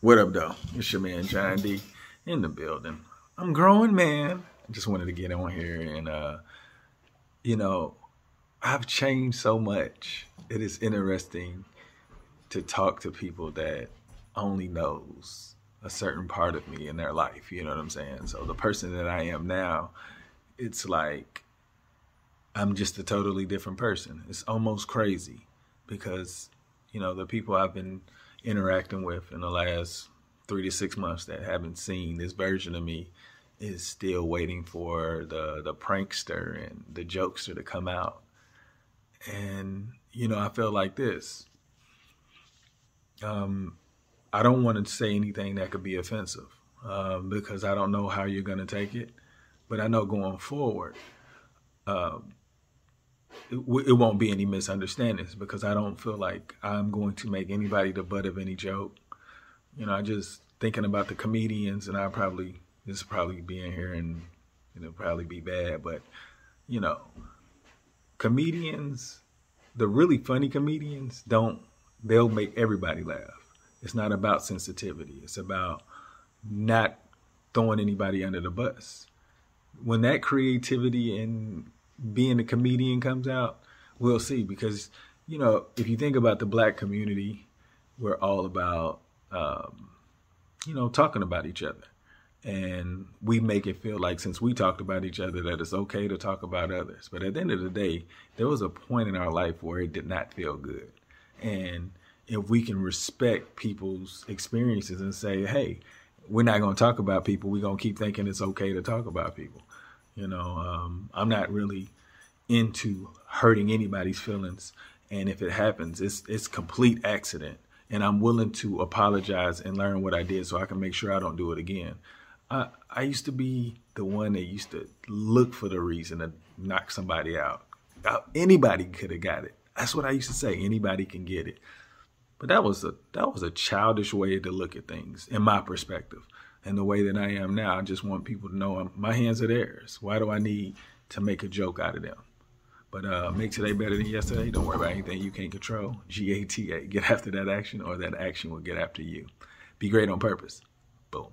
What up, though? It's your man John D in the building. I'm growing, man. I just wanted to get on here and, uh, you know, I've changed so much. It is interesting to talk to people that only knows a certain part of me in their life. You know what I'm saying? So the person that I am now, it's like I'm just a totally different person. It's almost crazy because, you know, the people I've been interacting with in the last three to six months that haven't seen this version of me is still waiting for the the prankster and the jokester to come out. And you know, I feel like this. Um, I don't want to say anything that could be offensive um, because I don't know how you're going to take it. But I know going forward, um, it, won't be any misunderstandings because I don't feel like I'm going to make anybody the butt of any joke. You know, I just thinking about the comedians, and I probably this probably being here and it'll probably be bad, but you know, comedians, the really funny comedians, don't they'll make everybody laugh. It's not about sensitivity. It's about not throwing anybody under the bus. When that creativity and being a comedian comes out, we'll see. Because, you know, if you think about the black community, we're all about, um, you know, talking about each other. And we make it feel like since we talked about each other, that it's okay to talk about others. But at the end of the day, there was a point in our life where it did not feel good. And if we can respect people's experiences and say, hey, we're not going to talk about people. We're going to keep thinking it's okay to talk about people. You know, um, I'm not really into hurting anybody's feelings. And if it happens, it's it's complete accident. And I'm willing to apologize and learn what I did so I can make sure I don't do it again. I, I used to be the one that used to look for the reason to knock somebody out. Anybody could have got it. That's what I used to say. Anybody can get it. But that was a that was a childish way to look at things in my perspective. And the way that I am now, I just want people to know I'm, my hands are theirs. Why do I need to make a joke out of them? But uh, make today better than yesterday. Don't worry about anything you can't control. G A T A. Get after that action, or that action will get after you. Be great on purpose. Boom.